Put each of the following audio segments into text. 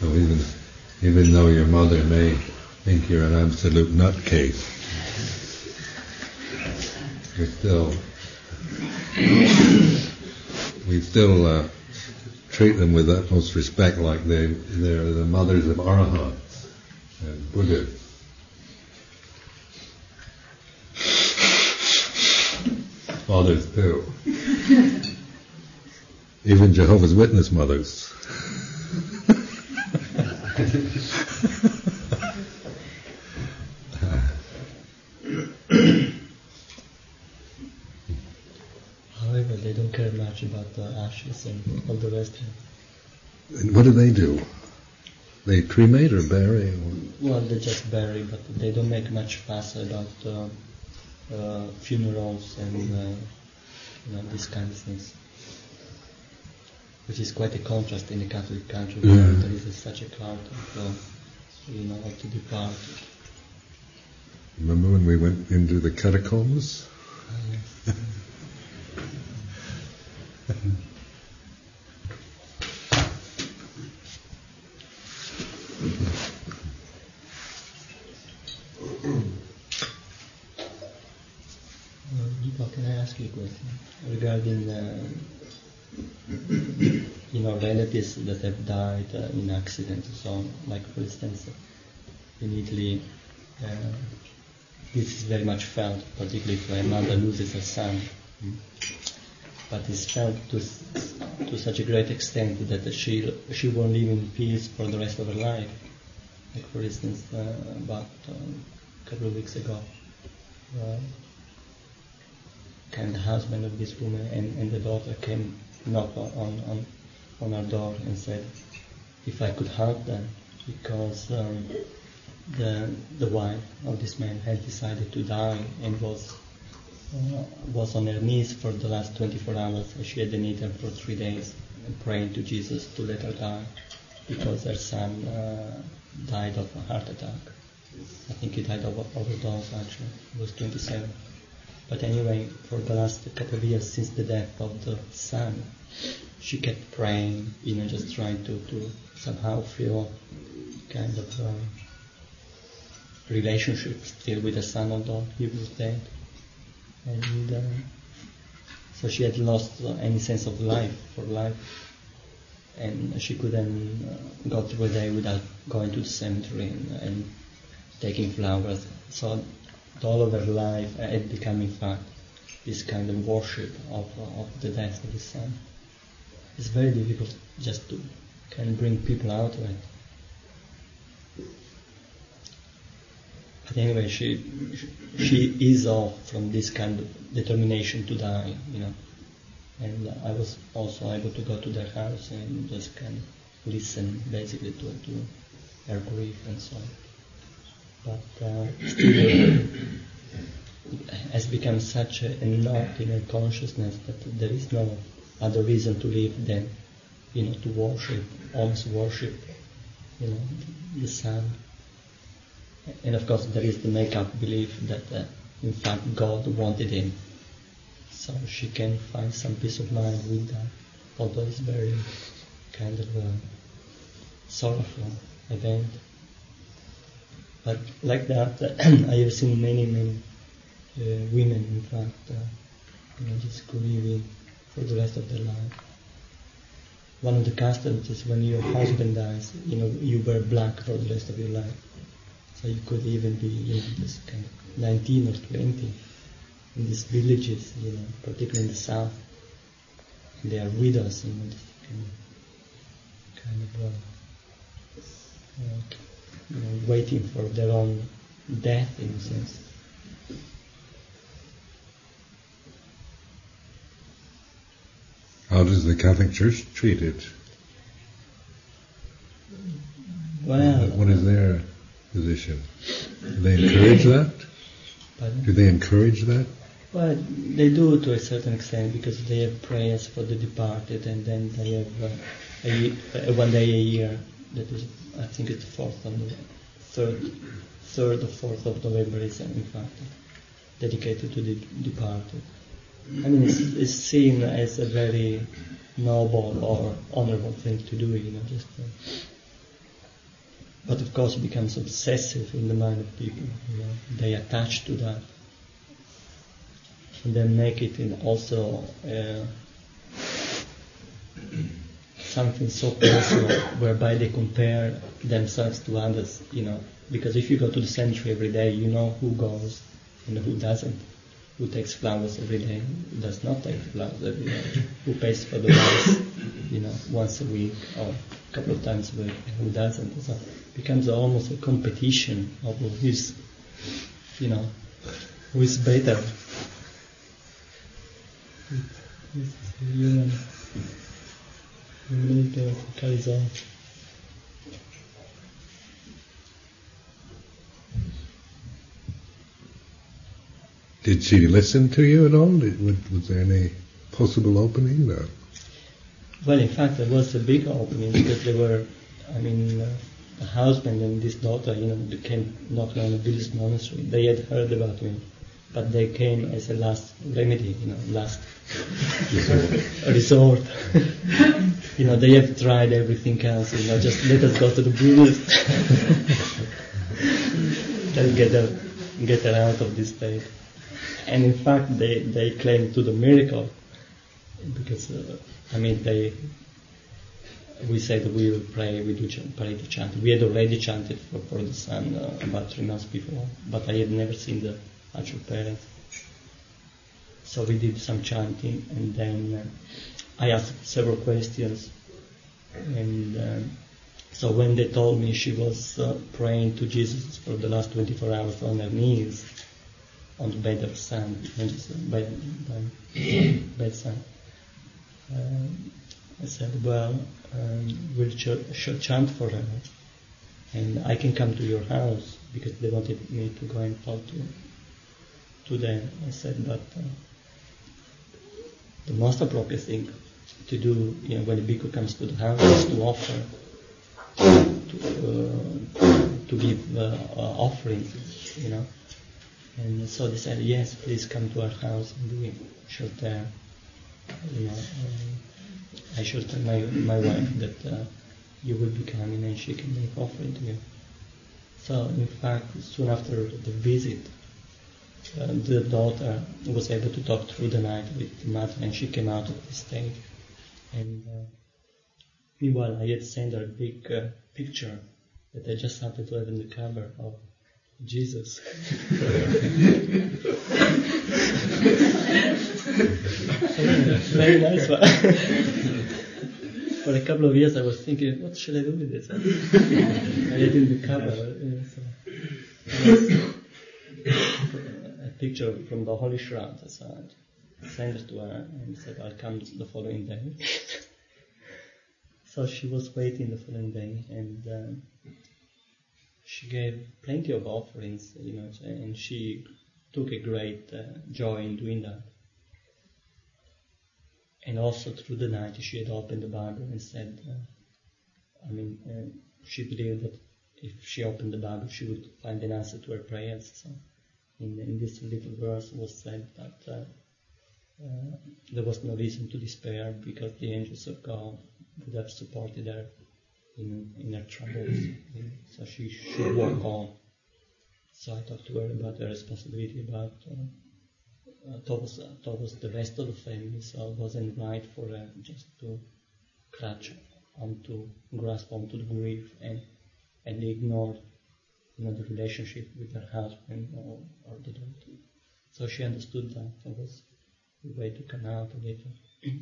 So even, even though your mother may think you're an absolute nutcase, we still, we still uh, treat them with utmost respect like they, they're the mothers of arahants and Buddhas. Fathers too. Even Jehovah's Witness mothers. However, they don't care much about the ashes and all the rest. And what do they do? They cremate or bury? Or? Well, they just bury, but they don't make much fuss about uh, uh, funerals and uh, you know these kind of things. Which is quite a contrast in the Catholic country where Yeah. there is a, such a cloud of uh, you know of the departed. Remember when we went into the catacombs? Uh, Deepak, can I ask you a question regarding uh, you know relatives that have died uh, in accidents so on? Like for instance, in Italy, uh, this is very much felt, particularly if a mother loses a son. But it's felt to to such a great extent that she she won't live in peace for the rest of her life. Like for instance, uh, about um, a couple of weeks ago. Uh, of husband of this woman and, and the daughter came knock on, on our door and said if I could help them because um, the the wife of this man had decided to die and was uh, was on her knees for the last 24 hours. She had been eaten for three days and praying to Jesus to let her die because her son uh, died of a heart attack. I think he died of overdose actually. He was 27. But anyway, for the last couple of years since the death of the son, she kept praying, you know, just trying to, to somehow feel kind of um, relationship still with the son, although he was dead. And uh, so she had lost uh, any sense of life for life. And she couldn't uh, go through a day without going to the cemetery and, and taking flowers. So all of her life had become, in fact, this kind of worship of, of the death of the son. It's very difficult just to of bring people out of it. But anyway, she she is off from this kind of determination to die, you know. And I was also able to go to their house and just kind of listen, basically, to, to her grief and so on but uh, still it has become such a, a knot in her consciousness that there is no other reason to live than, you know, to worship, almost worship, you know, the sun. And of course there is the make-up belief that uh, in fact God wanted him. So she can find some peace of mind with that, although it's very kind of a sorrowful event. But like that, I have seen many, many uh, women, in fact, uh, you know, just grieving for the rest of their life. One of the customs is when your husband dies, you know, you wear black for the rest of your life. So you could even be you know, just kind of 19 or 20 in these villages, you know, particularly in the south. And they are widows, you know, just kind of, kind of uh, uh, you know, waiting for their own death in a sense. How does the Catholic Church treat it? Well, what is their position? Do they encourage that? pardon? Do they encourage that? Well, they do to a certain extent because they have prayers for the departed, and then they have uh, a, uh, one day a year. That is, I think it's the fourth and the third, third or fourth of November is in fact dedicated to the departed. I mean, it's, it's seen as a very noble or honorable thing to do. You know, just uh, but of course it becomes obsessive in the mind of people. You know? They attach to that. And then make it in also uh, something so personal whereby they compare themselves to others, you know. Because if you go to the cemetery every day, you know who goes and who doesn't. Who takes flowers every day, does not take flowers every day, who pays for the rice, you know, once a week or a couple of times a week, and who doesn't. So it becomes almost a competition of who's, you know, who is better. human, human carries on. Did she listen to you at all? Did, was, was there any possible opening? No. Well, in fact, there was a big opening because there were, I mean, uh, the husband and this daughter, you know, they came knocking on the Buddhist monastery. They had heard about me, but they came as a last remedy, you know, last resort. you know, they have tried everything else, you know, just let us go to the Buddhist. then get get her out of this state. And in fact, they, they claim to the miracle because, uh, I mean, they, we said we will pray, we do ch- pray to chant. We had already chanted for, for the son uh, about three months before, but I had never seen the actual parents. So we did some chanting, and then uh, I asked several questions. And um, so when they told me she was uh, praying to Jesus for the last 24 hours on her knees, on the bed of sand, bed, bed, bedside, um, I said, well, um, we'll ch- ch- chant for her, and I can come to your house because they wanted me to go and talk to to them. I said, but uh, the most appropriate thing to do, you know, when a bhikkhu comes to the house is to offer, to, uh, to give uh, offerings, you know. And so they said, yes, please come to our house and we shall tell, you know, um, I shall tell my, my wife that uh, you will be coming and she can make offering to you. So in fact, soon after the visit, uh, the daughter was able to talk through the night with the mother and she came out of the stage. And uh, meanwhile, I had sent her a big uh, picture that I just happened to have in the cover of Jesus. Very nice one. For a couple of years, I was thinking, what should I do with this? I had in the cover. So, a picture from the Holy Shroud. So I sent it to her and said, I'll come the following day. so she was waiting the following day and. Um, she gave plenty of offerings, you know, and she took a great uh, joy in doing that. And also through the night, she had opened the Bible and said, uh, I mean, uh, she believed that if she opened the Bible, she would find an answer to her prayers. So, in, in this little verse was said that uh, uh, there was no reason to despair because the angels of God would have supported her in, in her troubles. So she should work on. So I talked to her about her responsibility about uh, uh, uh, the rest of the family. So it wasn't right for her just to clutch onto, grasp onto the grief and, and ignore you know, the relationship with her husband or, or the daughter. So she understood that. That was the way to come out of it.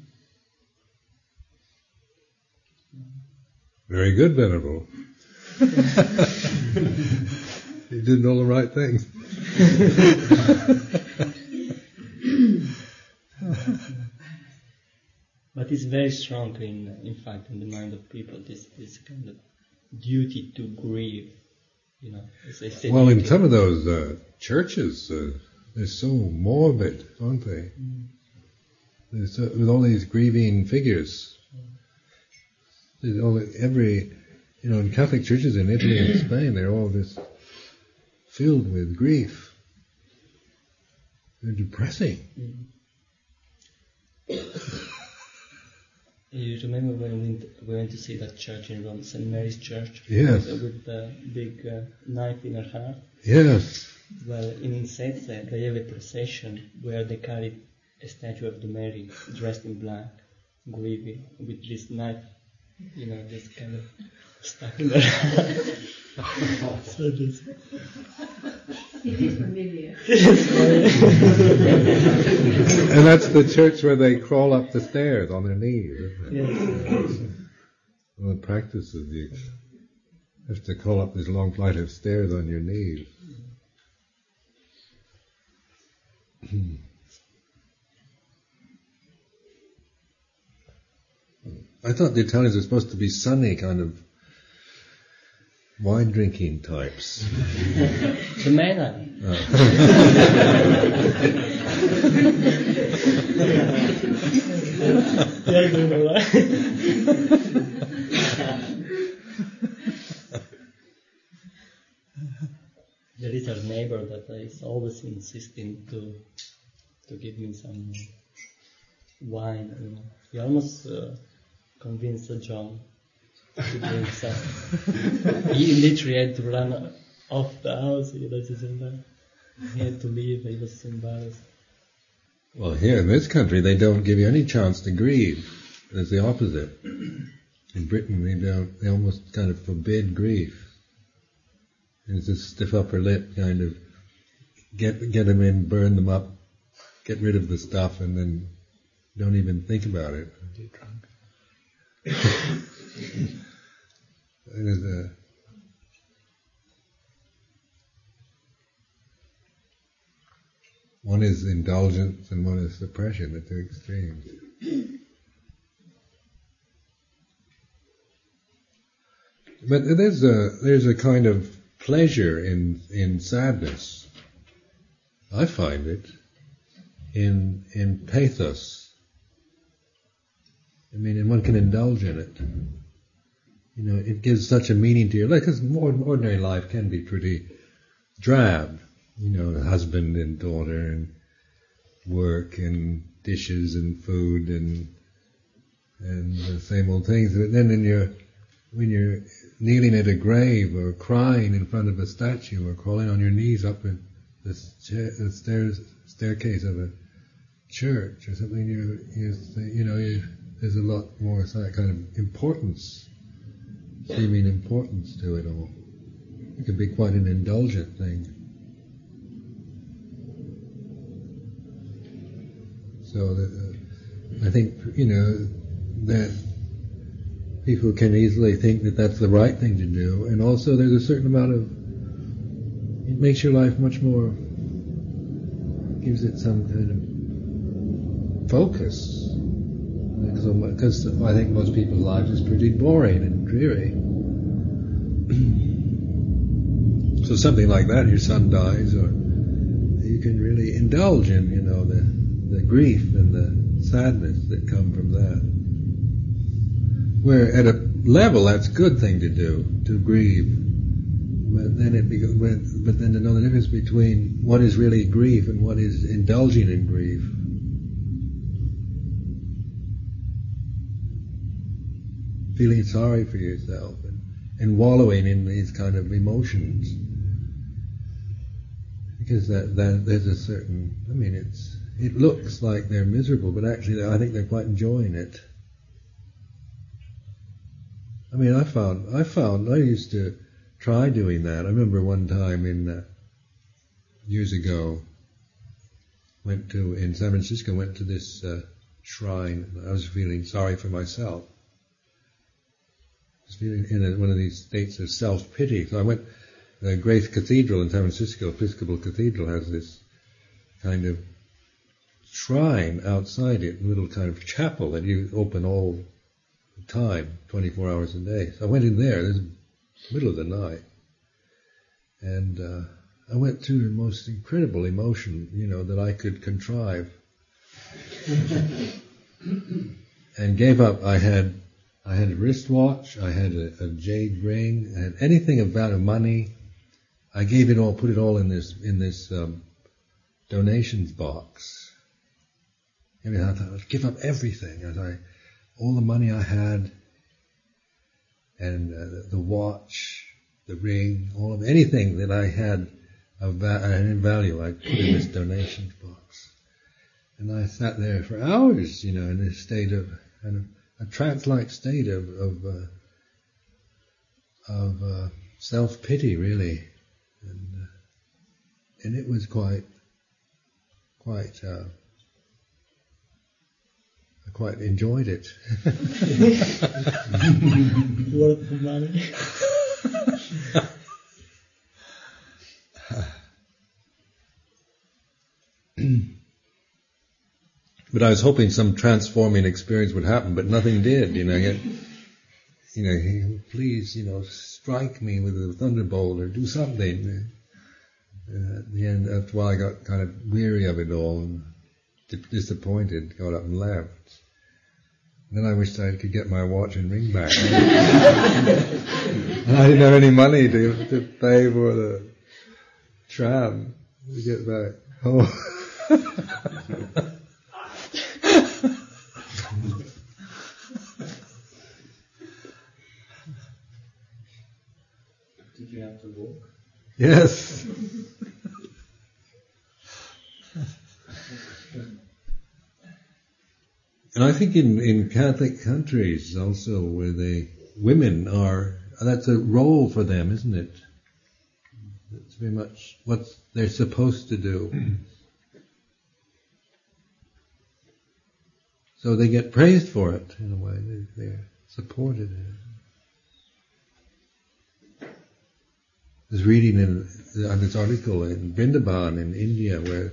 Very good, Venerable. you did all the right things. but it's very strong in, in fact, in the mind of people, this, this kind of duty to grieve. You know, as I said, well, in some of those uh, churches, uh, they're so morbid, aren't they? Mm. So, with all these grieving figures. All, every, you know, in Catholic churches in Italy and Spain, they're all this filled with grief. They're depressing. Mm. You remember when we went, we went to see that church in Rome, St. Mary's Church? Yes. With the big uh, knife in her heart? Yes. Well, in Insezze, they have a procession where they carry a statue of the Mary dressed in black, grieving, with this knife, you know, just kind of stuck in there. so this, It is familiar. And that's the church where they crawl up the stairs on their knees, isn't it? yes. One of the practices you have to crawl up this long flight of stairs on your knees. I thought the Italians were supposed to be sunny, kind of wine drinking types. The Mena. yeah, I don't there is our neighbor that is always insisting to to give me some wine. You know, he almost uh, convinced John to drink some. he literally had to run off the house. You know, just in there. He had to leave. He was embarrassed. Well, here in this country, they don't give you any chance to grieve. It's the opposite. In Britain, they don't. They almost kind of forbid grief. It's a stiff upper lip kind of get get them in, burn them up, get rid of the stuff, and then don't even think about it. Get drunk. One is indulgence and one is suppression, the two extremes. But there's a there's a kind of pleasure in in sadness. I find it in in pathos. I mean, and one can indulge in it. You know, it gives such a meaning to your life because ordinary life can be pretty drab. You know, husband and daughter and work and dishes and food and and the same old things. But then in your when you're kneeling at a grave or crying in front of a statue or crawling on your knees up in the, the stairs staircase of a church or something, you you you know you, there's a lot more that kind of importance, seeming importance to it all. It can be quite an indulgent thing. So uh, I think you know that people can easily think that that's the right thing to do, and also there's a certain amount of it makes your life much more gives it some kind of focus because I think most people's lives is pretty boring and dreary. so something like that, your son dies, or you can really indulge in, you know, the the grief and the sadness that come from that. Where at a level, that's a good thing to do, to grieve. But then it but then to know the difference between what is really grief and what is indulging in grief. Feeling sorry for yourself and, and wallowing in these kind of emotions. Because that, that there's a certain, I mean, it's, it looks like they're miserable, but actually I think they're quite enjoying it. I mean, I found, I found, I used to try doing that. I remember one time in, uh, years ago, went to, in San Francisco, went to this uh, shrine. I was feeling sorry for myself. In a, one of these states of self-pity. So I went, the Grace Cathedral in San Francisco, Episcopal Cathedral, has this kind of shrine outside it, a little kind of chapel that you open all the time, 24 hours a day. So I went in there, this middle of the night, and uh, I went through the most incredible emotion, you know, that I could contrive, and gave up. I had, I had a wristwatch, I had a, a jade ring, I had anything value, money. I gave it all, put it all in this in this um, donations box. I mean, I thought I'd give up everything as I all the money I had, and uh, the watch, the ring, all of anything that I had of va- value, I put in this donations box. And I sat there for hours, you know, in a state of, kind of a trance-like state of, of, uh, of uh, self-pity, really. And, uh, and it was quite, quite, uh, I quite enjoyed it. Worth the money. But I was hoping some transforming experience would happen, but nothing did. You know, yet, you know, please, you know, strike me with a thunderbolt or do something. Uh, at the end, after a while, I got kind of weary of it all and disappointed, got up and left. Then I wished I could get my watch and ring back. and I didn't have any money to, to pay for the tram to get back home. Did you have to walk? Yes. and I think in, in Catholic countries also where the women are, that's a role for them, isn't it? It's very much what they're supposed to do. so they get praised for it in a way. They, they're supported in it. Was reading in, on this article in Vrindavan in India where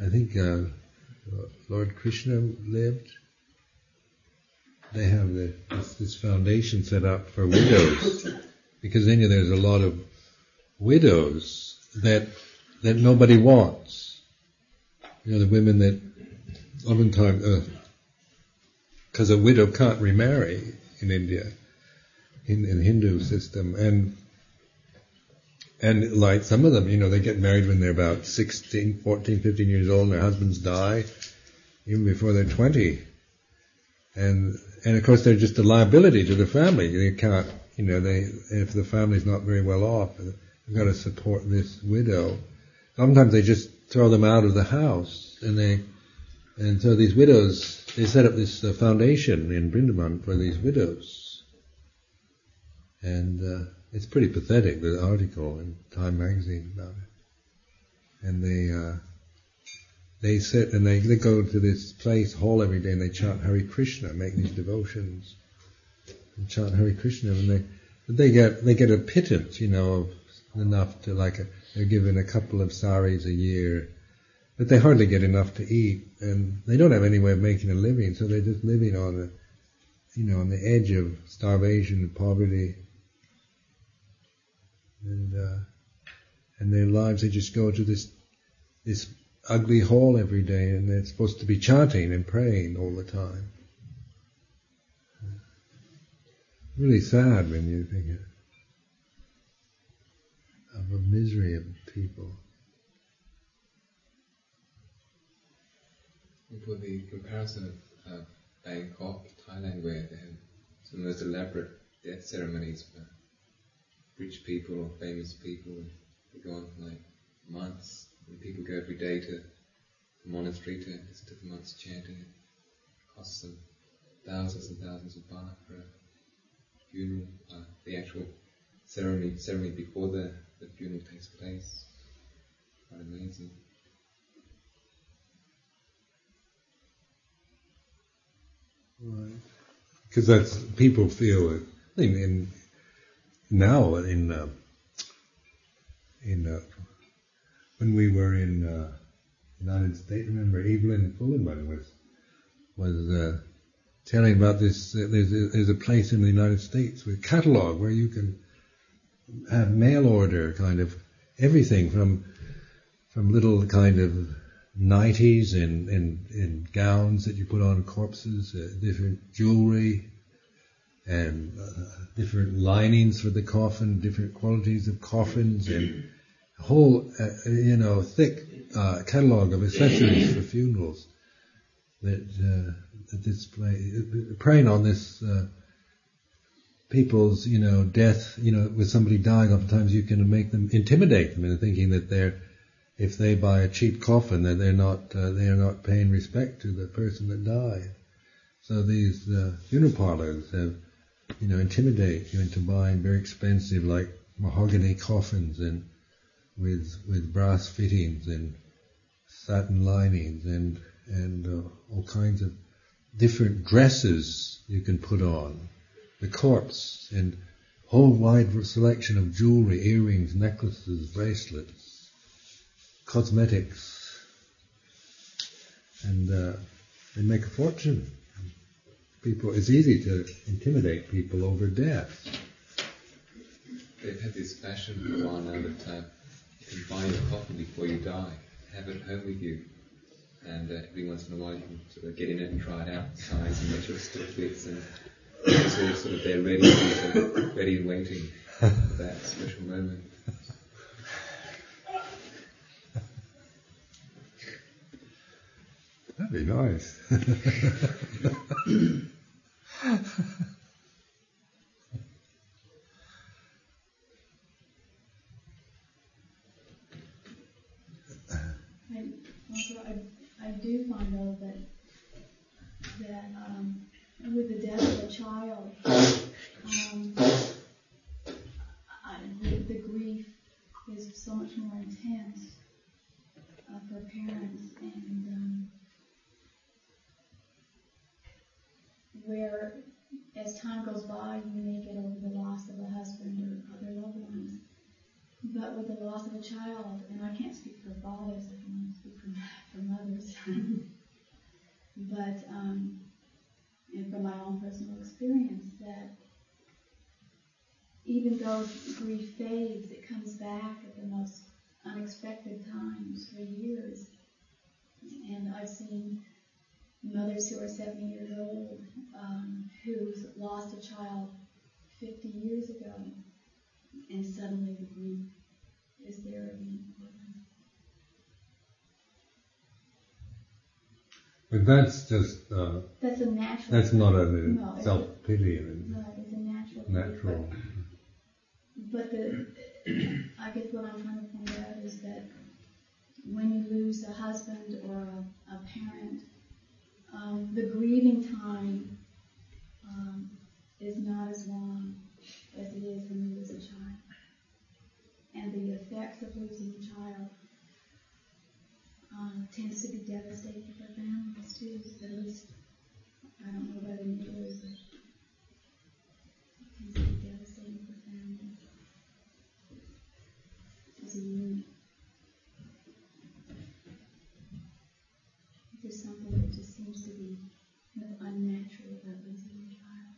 I think uh, Lord Krishna lived. They have the, this, this, foundation set up for widows because in India there's a lot of widows that that nobody wants. You know, the women that oftentimes, because uh, a widow can't remarry in India, in, in Hindu system, and and like some of them, you know, they get married when they're about 16, 14, 15 years old and their husbands die even before they're 20. And, and of course they're just a liability to the family. They can't, you know, they, if the family's not very well off, they've got to support this widow. Sometimes they just throw them out of the house and they, and so these widows, they set up this uh, foundation in Brindavan for these widows. And, uh, it's pretty pathetic, the article in Time magazine about it. And they, uh, they sit and they, they go to this place, hall every day and they chant Hare Krishna, make these devotions and chant Hare Krishna and they, they get, they get a pittance, you know, enough to like, a, they're given a couple of saris a year, but they hardly get enough to eat and they don't have any way of making a living, so they're just living on the, you know, on the edge of starvation and poverty and uh, and their lives they just go to this this ugly hall every day and they're supposed to be chanting and praying all the time. Really sad when you think of, the misery of people. For the comparison of uh, Bangkok, Thailand, where they have some of the most elaborate death ceremonies rich people or famous people. They go on for like months, and people go every day to the monastery to listen to the monks chanting. It costs them thousands and thousands of baht for a funeral, uh, the actual ceremony ceremony before the, the funeral takes place. Quite amazing. Right. Because that's people feel. It. I think in now in uh, in uh, when we were in uh, United States, remember Evelyn Fullerman was was uh, telling about this. Uh, there's a, there's a place in the United States with catalog where you can have mail order kind of everything from from little kind of nighties and, and, and gowns that you put on corpses, uh, different jewelry, and uh, different linings for the coffin, different qualities of coffins, and a whole, uh, you know, thick uh, catalog of accessories for funerals that uh, at this place, preying on this uh, people's, you know, death, you know, with somebody dying, oftentimes you can make them intimidate them into thinking that they're, if they buy a cheap coffin, that they're not, uh, they are not paying respect to the person that died. So these uh, funeral parlors have, you know, intimidate you into buying very expensive, like mahogany coffins and with with brass fittings and satin linings and and uh, all kinds of different dresses you can put on the corpse and whole wide selection of jewelry, earrings, necklaces, bracelets, cosmetics, and uh, they make a fortune. People, it's easy to intimidate people over death. They've had this fashion for a while now that you can buy your coffin before you die, have it home with you, and uh, every once in a while you can sort of get in it and try it out, size and make sure it still fits, and it's all sort of there ready, ready and waiting for that special moment. That'd be nice. I, I, do find though that um, with the death of a child, um, I, the, the grief is so much more intense uh, for parents, and um, where as time goes by, you may get over the loss of a husband or other loved ones. But with the loss of a child, and I can't speak for fathers, I can only speak for, for mothers. but, um, and from my own personal experience, that even though grief fades, it comes back at the most unexpected times for years. And I've seen mothers who are 70 years old um, who's lost a child 50 years ago and suddenly the grief is there again. But that's just, uh, That's a natural. that's not a No, self-pity. No, it's a natural. Natural. But, but the, I guess what I'm trying to point out is that when you lose a husband or a, a parent, um, the grieving time um, is not as long as it is when you lose a child. And the effects of losing a child um, tends to be devastating for families too. At least, I don't know about any others, but it tends to be devastating for families as a unit. There's something that just seems to be kind of unnatural about losing a child.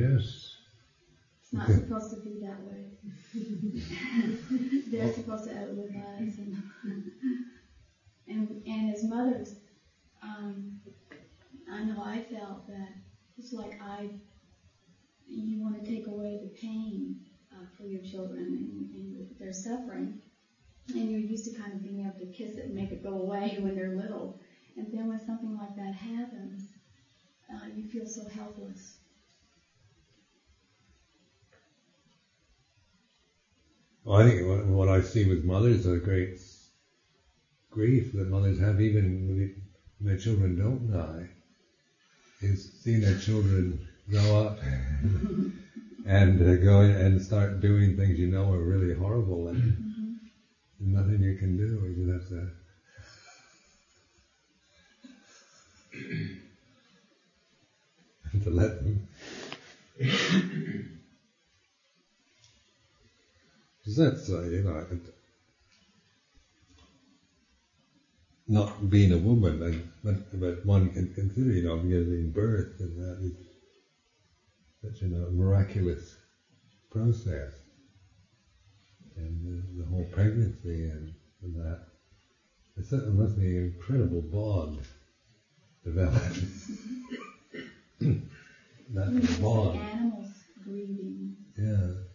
Yes. It's not supposed to be that way. They're supposed to outlive us, and and, and as mothers, um, I know I felt that it's like I, you want to take away the pain uh, for your children and, and their suffering, and you're used to kind of being able to kiss it and make it go away when they're little, and then when something like that happens, uh, you feel so helpless. Well, I think what, what I see with mothers are great grief that mothers have even when, their children don't die is seeing their children grow up and uh, go and start doing things you know are really horrible and Mm-hmm. there's nothing you can do. You just have to to let them. Because that's, uh, you know, it- not being a woman, and, but, but one can consider, you know, giving birth, and that is such a miraculous process. And the, the whole pregnancy and, and that. It certainly must be an incredible bond developed. That like bond, animals grieving. yeah.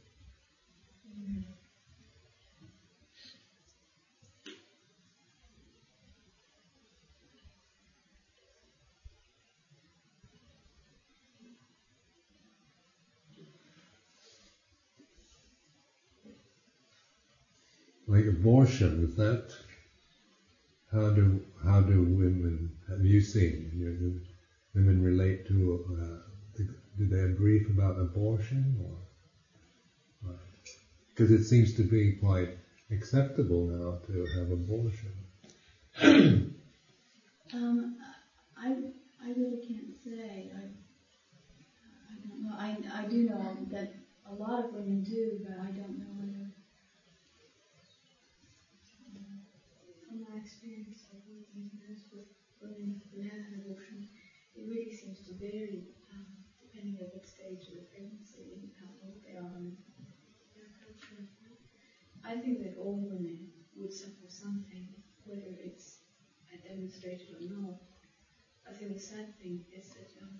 Like abortion, is that how do how do women have you seen you know, women relate to uh, do they have grief about abortion or because it seems to be quite acceptable now to have abortion. um, I I really can't say. I I don't know. I I do know that a lot of women do, but I don't know whether from my with women who have abortion, it really seems to vary um, depending on what stage of the pregnancy how old they are and their culture. I think that all women would suffer something, whether it's demonstrated or not. I think the sad thing is that um,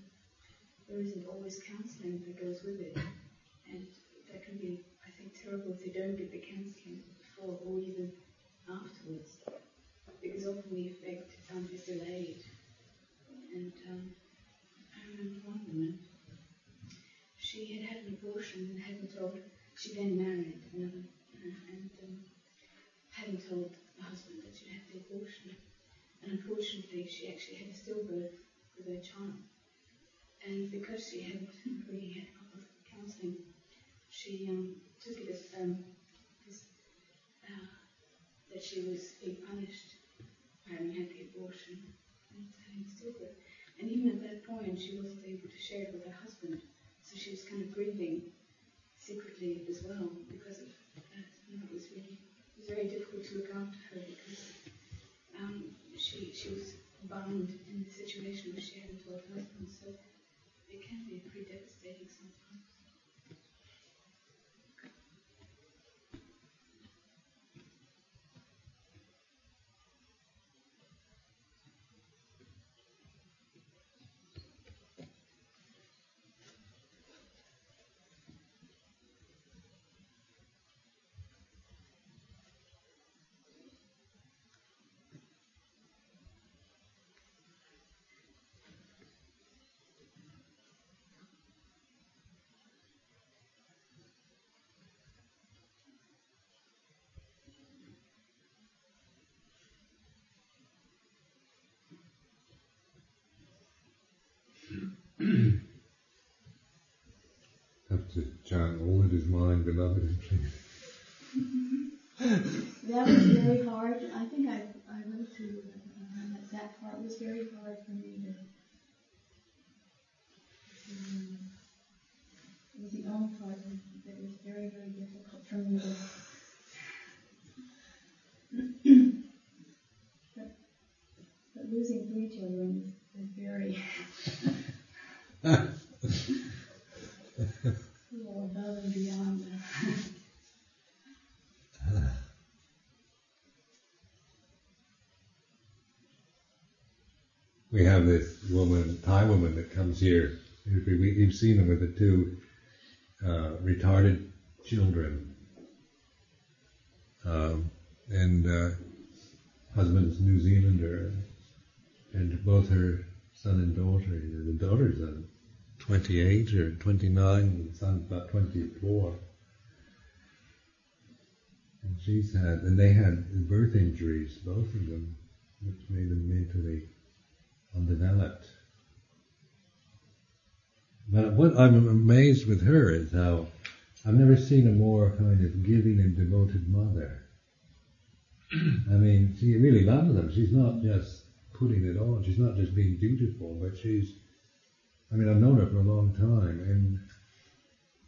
there isn't always counselling that goes with it, and that can be, I think, terrible if they don't get the counselling before or even afterwards because often the effect um, is delayed. And um, I remember one woman, she had had an abortion and hadn't told, she then married another, uh, and um, hadn't told the husband that she'd had the abortion. And unfortunately, she actually had a stillbirth with her child. And because she hadn't really had counselling, she um, took it as, um, as uh, that she was being punished having had the abortion and stillbirth. And even at that point, she wasn't able to share it with her husband, so she was kind of grieving secretly as well because of that. You know, it was really it was very difficult to look after her because um, she she was bound in the situation where she hadn't told her husband. So it can be pretty devastating sometimes. To chant all that is mine, beloved, please. that was very hard. I think I I wrote to uh, that part was very hard for me to. Um, it was the only part that was very very difficult for me to. but, but losing three children is very. well above and beyond that. we have this woman, Thai woman, that comes here. We, have seen them with the two uh, retarded children, um, and uh, husband's New Zealander, and both her son and daughter. The daughter's a 28 or 29, and the son's about 24. And she's had, and they had birth injuries, both of them, which made them mentally undeveloped. But what I'm amazed with her is how I've never seen a more kind of giving and devoted mother. I mean, she really loves them. She's not just putting it on. She's not just being dutiful, but she's. I mean, I've known her for a long time, and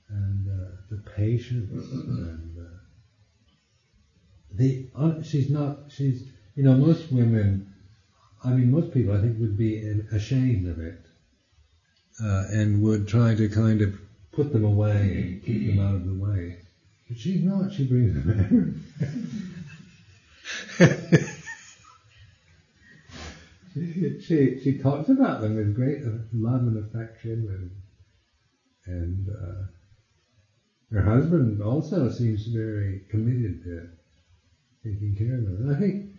and uh, the patience and uh, the uh, she's not she's you know most women I mean, most people I think would be ashamed of it uh, and would try to kind of put them away and keep them out of the way. But she's not. She brings them everywhere. she, she, she talks about them with great love and affection, and and uh, her husband also seems very committed to taking care of them. And I think,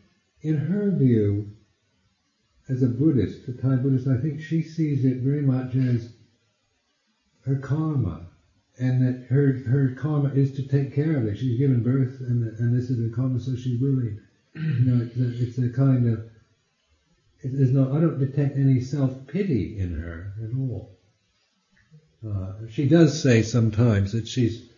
in her view, as a Buddhist, a Thai Buddhist, I think she sees it very much as her karma and that her her karma is to take care of it. She's given birth, and and this is her karma, so she's willing. You know, it's a, it's a kind of there's no I don't detect any self pity in her at all. Uh, she does say sometimes that she's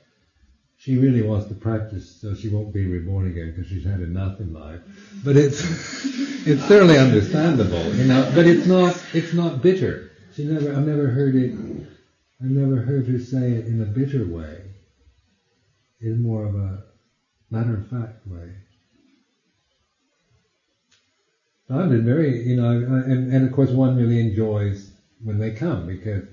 she really wants to practice so she won't be reborn again because she's had enough in life. Mm-hmm. But it's it's certainly understandable, you know. But it's not it's not bitter. She never I've never heard it. I've never heard her say it in a bitter way. It's more of a matter of fact way. I found it very, you know, and, and of course one really enjoys when they come because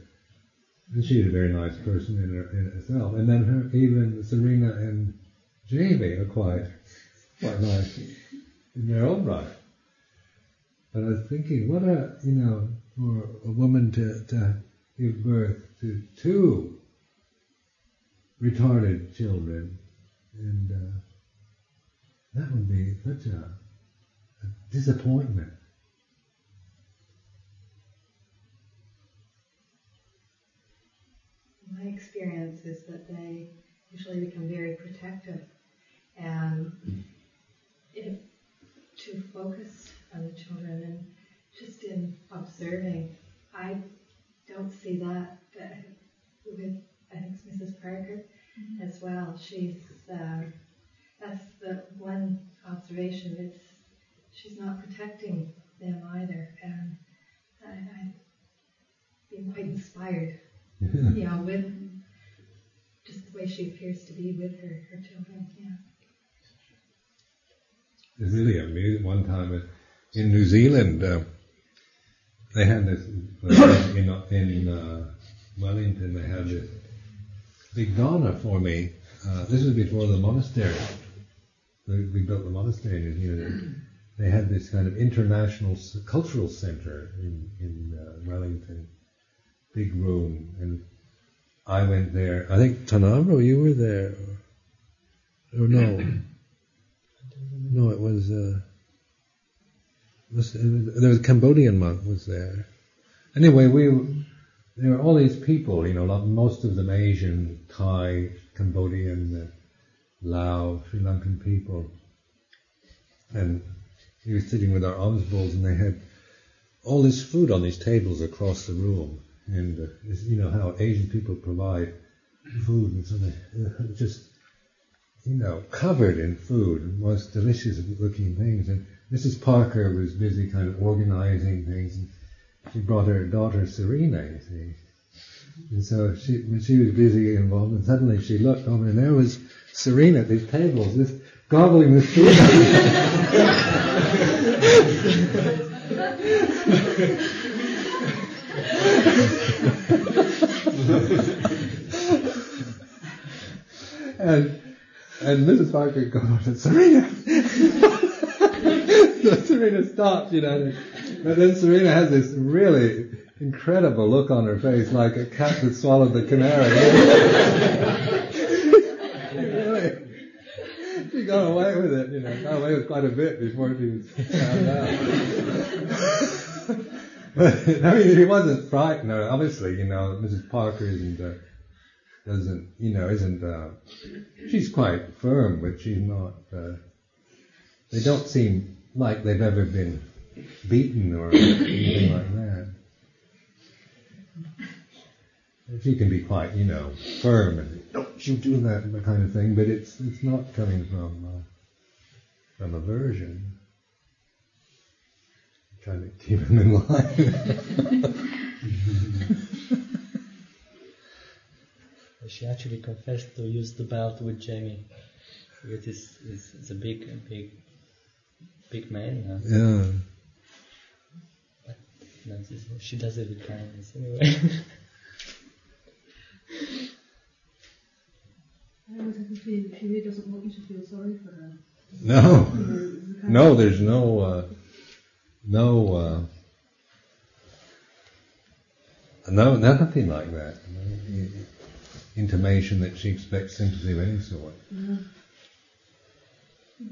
and she's a very nice person in, her, in herself. And then her, even Serena and Jamie are quite, quite nice in their own right. But I was thinking, what a, you know, for a woman to, to give birth to two retarded children, and uh, that would be such a, a disappointment. My experience is that they usually become very protective and if, to focus on the children and just in observing, I don't see that with I think it's Mrs. Parker mm-hmm. as well. She's um, that's the one observation. It's she's not protecting them either, and I, I've been quite inspired yeah, with just the way she appears to be with her, her children. Yeah. It's really amazing. One time in New Zealand, uh, they had this in in uh, Wellington. They had this big dana for me. Uh, this was before the monastery. We built the monastery in New Zealand. They had this kind of international cultural center in in uh, Wellington big room, and I went there. I think Tan Amaro, you were there, or, no? no, it was. Uh, was, there was a Cambodian monk was there. Anyway, we there were all these people, you know, most of them Asian, Thai, Cambodian, uh, Lao, Sri Lankan people, and we were sitting with our alms bowls, and they had all this food on these tables across the room and uh, you know how Asian people provide food, and something uh, just you know covered in food, most delicious looking things. And Mrs. Parker was busy kind of organizing things, and she brought her daughter Serena, you see. And so she, when she was busy getting involved, and suddenly she looked over, and there was Serena at these tables, just gobbling the food. and and Mrs. Parker goes, Serena. so Serena stops, you know, but then Serena has this really incredible look on her face, like a cat that swallowed the canary. she got away with it, you know, got away with quite a bit before she was found out. I mean, he wasn't frightened. Obviously, you know, Mrs. Parker isn't, uh, doesn't, you know, isn't, uh, she's quite firm, but she's not, uh, they don't seem like they've ever been beaten or anything like that. She can be quite, you know, firm and don't you do that kind of thing, but it's it's not coming from uh, from aversion trying to keep him in line. she actually confessed to use the belt with Jamie. It is it's, it's a big, big, big man. Huh? Yeah. But no, she does it with kindness anyway. I always have a feeling she really doesn't want you to feel sorry for her. No, no, there's no. Uh, no, uh, no, nothing like that. No intimation that she expects sympathy of any sort. Mm-hmm.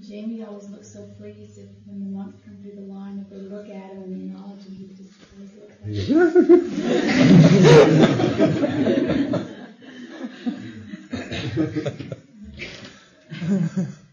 Jamie always looks so pleased if, when the monks come through the line, if they look at him and acknowledge him, he just always looks like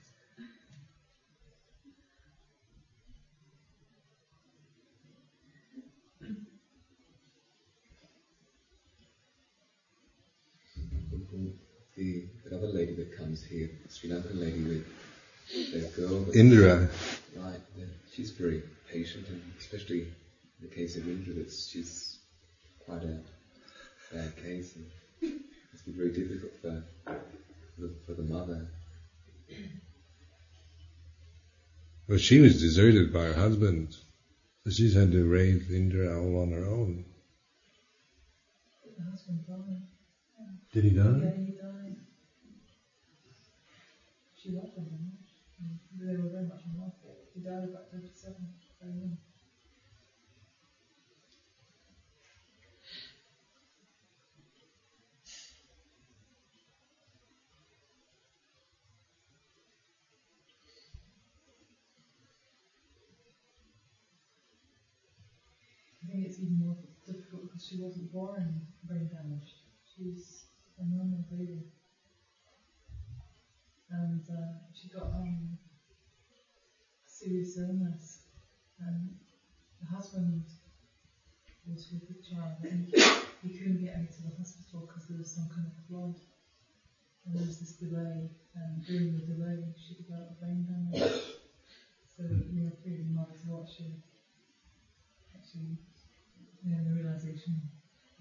the, the other lady that comes here, Sri Lankan lady with the girl. Indra. Right. She's very patient, and especially in the case of Indra, that's she's quite a bad case, and it's been very difficult for the, for the mother. Well, she was deserted by her husband, so she's had to raise Indra all on her own. The husband died. Did he Yeah, die? She loved him and They were very much in love. He died about 37, very young. I think it's even more difficult because she wasn't born brain damaged. She's a normal baby. And uh, she got um, serious illness. And the husband was with the child and he couldn't get into the hospital because there was some kind of flood. And there was this delay. And during the delay, she developed brain damage. So, you know, really mother to watch her actually you know, the realization,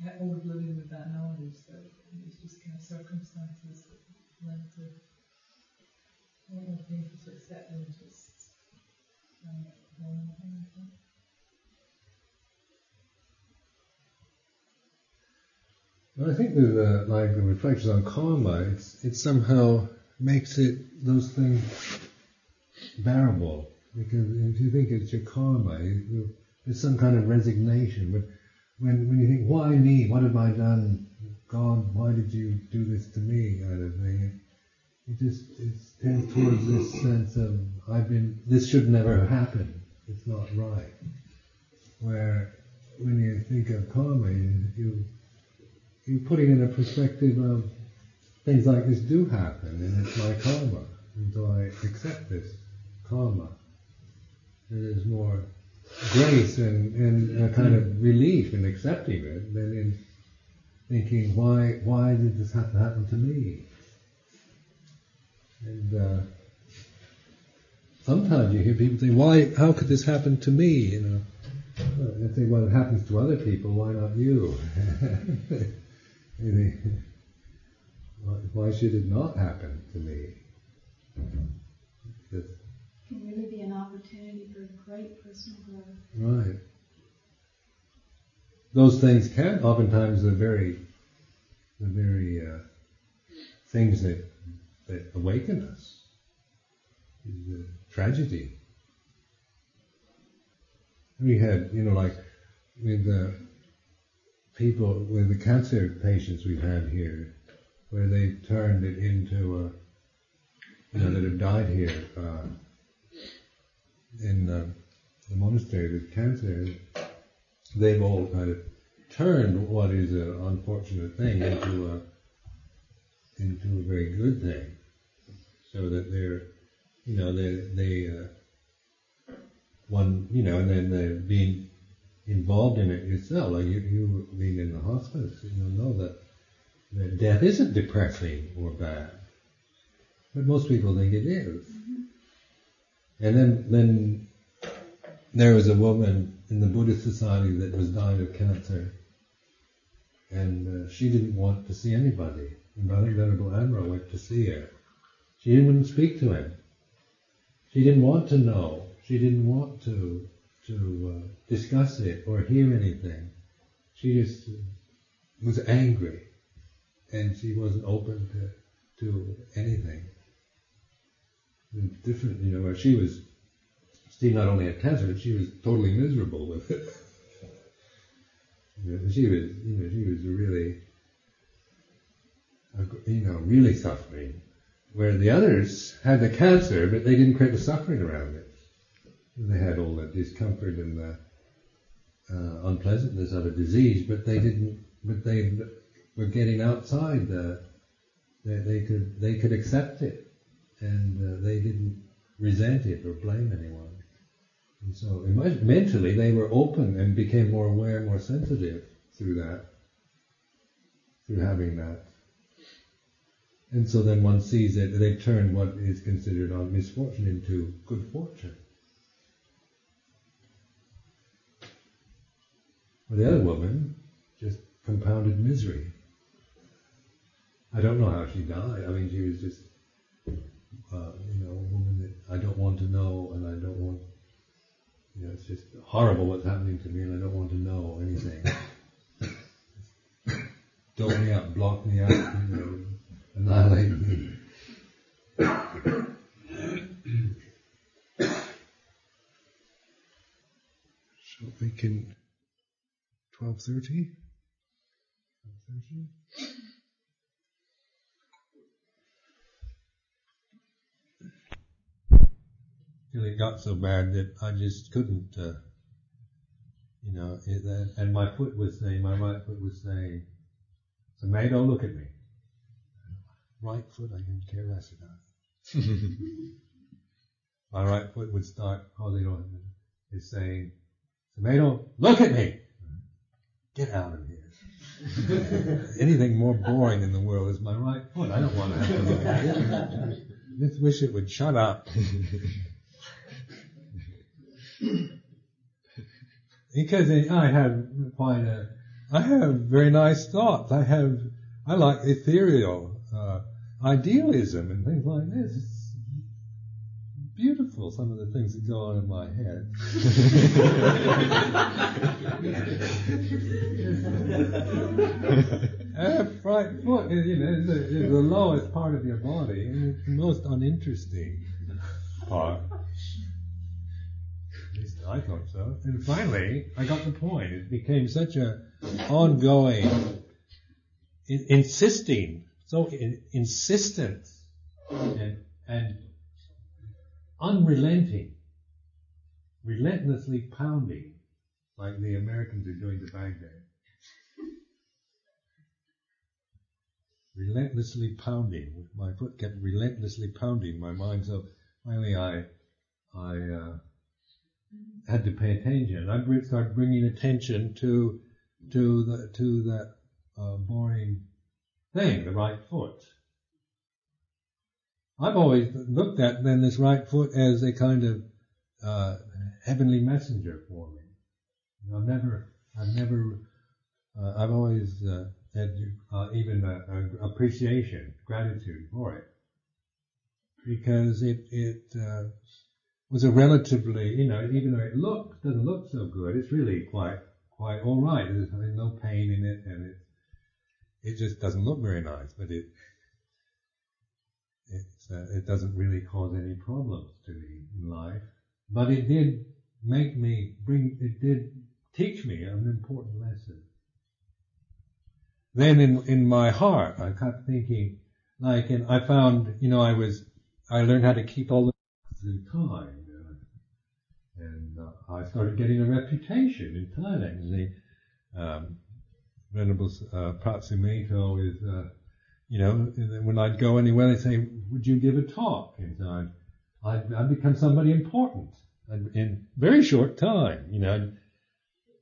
yeah, always living with that knowledge that it was just kind of circumstances that led to um, things. yeah. Well, I think with uh, like the reflections on karma, it's it somehow makes it those things bearable because if you think it's your karma, there's some kind of resignation. But when when you think, why me? What have I done? God, why did you do this to me? Kind of thing. It just it tends towards this sense of I've been. This should never happen. It's not right. Where when you think of karma, you, you put it in a perspective of things like this do happen, and it's my karma, and so I accept this karma. There's more grace and, and a kind of relief in accepting it than in thinking, why why did this have to happen to me? And uh, sometimes you hear people say, why? How could this happen to me? You know, well, they say, well, it happens to other people. Why not you? You think, why- why should it not happen to me? Can really be an opportunity for great personal growth. Right. Those things can oftentimes the very, the very uh, things that awaken us. The tragedy. We had, you know, like with the people with the cancer patients we've had here, where they turned it into a, you know, that have died here uh, in uh, the monastery with cancer, they've all kind of turned what is an unfortunate thing into a into a very good thing, so that they're, you know, they they uh, one, you know, and then they're being involved in it yourself, like you you being in the hospice, you know that that death isn't depressing or bad, but most people think it is. And then then there was a woman in the Buddhist society that was dying of cancer, and uh, she didn't want to see anybody. And I think Venerable Amaro went to see her. She to speak to him. She didn't want to know. She didn't want to to uh, discuss it or hear anything. She just was angry, and she wasn't open to to anything. Different, you know, where she was she not only had cancer, she was totally miserable with it. You know, she was, you know, she was really, uh, you know, really suffering. Where the others had the cancer, but they didn't create the suffering around it. They had all the discomfort and the uh, unpleasantness of a disease, but they didn't. But they were getting outside the They, they could they could accept it, and uh, they didn't resent it or blame anyone. And so mentally, they were open and became more aware, more sensitive through that, through having that. And so then one sees that they turn what is considered a misfortune into good fortune. For the other woman, just compounded misery. I don't know how she died. I mean, she was just, uh, you know, a woman that I don't want to know, and I don't want, you know, it's just horrible what's happening to me, and I don't want to know anything. Dole me out, block me out, you know, annihilate me. So we can, 12.30? 12.30? till it got so bad that I just couldn't, uh, you know, it, and, my foot was saying, my right foot was saying, don't look at me. Right foot, I can care less about. my right foot would start holding on, is saying, don't look at me. Get out of here. Anything more boring in the world is my right foot. I don't want to have to look at it. I just wish it would shut up. because I have quite a, I have very nice thoughts. I have, I like ethereal idealism and things like this. It's beautiful, some of the things that go on in my head. Left, uh, right foot, you know, is the, is the lowest part of your body, and it's the most uninteresting part. At least I thought so. And finally, I got the point. It became such a ongoing, in, insisting, so insistent, and, and unrelenting, relentlessly pounding, like the Americans are doing to Baghdad. relentlessly pounding. My foot kept relentlessly pounding my mind. So finally, I I uh, had to pay attention. I started bringing attention to to the to that uh, boring thing, the right foot. I've always looked at then this right foot as a kind of uh, heavenly messenger for me. I've never, I've never, uh, I've always uh, had uh, even a, a appreciation, gratitude for it, because it it uh, was a relatively, you know, even though it looked doesn't look so good, it's really quite quite all right. There's no pain in it, and it it just doesn't look very nice, but it uh, it doesn't really cause any problems to me in life. But it did make me bring, it did teach me an important lesson. Then in, in my heart, I kept thinking, like, and I found, you know, I was, I learned how to keep all the through time. And uh, I started getting a reputation in Thailand. The um, Venerable uh, Phra Sumedho is, uh, you know, when I'd go anywhere, they'd say, would you give a talk? And so I'd, I'd, I'd become somebody important in very short time, you know.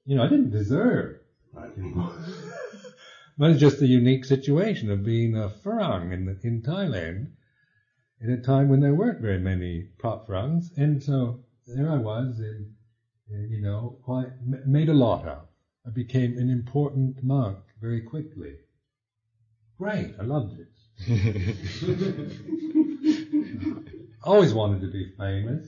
You know, I didn't deserve that, but it's just the unique situation of being a farang in, in Thailand at a time when there weren't very many prop and so there I was, and you know, quite made a lot of. I became an important monk very quickly. Great, I loved it. Always wanted to be famous.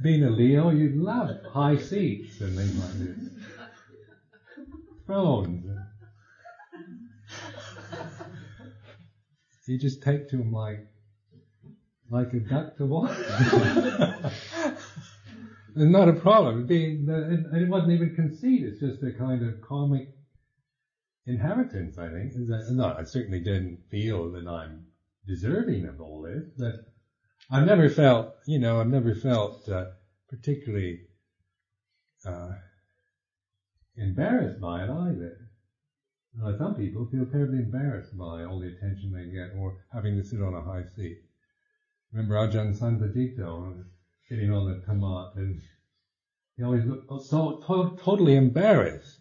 Being a Leo, you'd love high seats and things like this. Thrones. You just take to them like, like a duck to water. It's not a problem. It wasn't even conceit. It's just a kind of karmic inheritance, I think. No, I certainly didn't feel that I'm deserving of all this, but I've never felt, you know, I've never felt uh, particularly uh, embarrassed by it either. Some people feel terribly embarrassed by all the attention they get or having to sit on a high seat. Remember Ajahn Sanpadito sitting on the tamat and he always looked oh, so to- totally embarrassed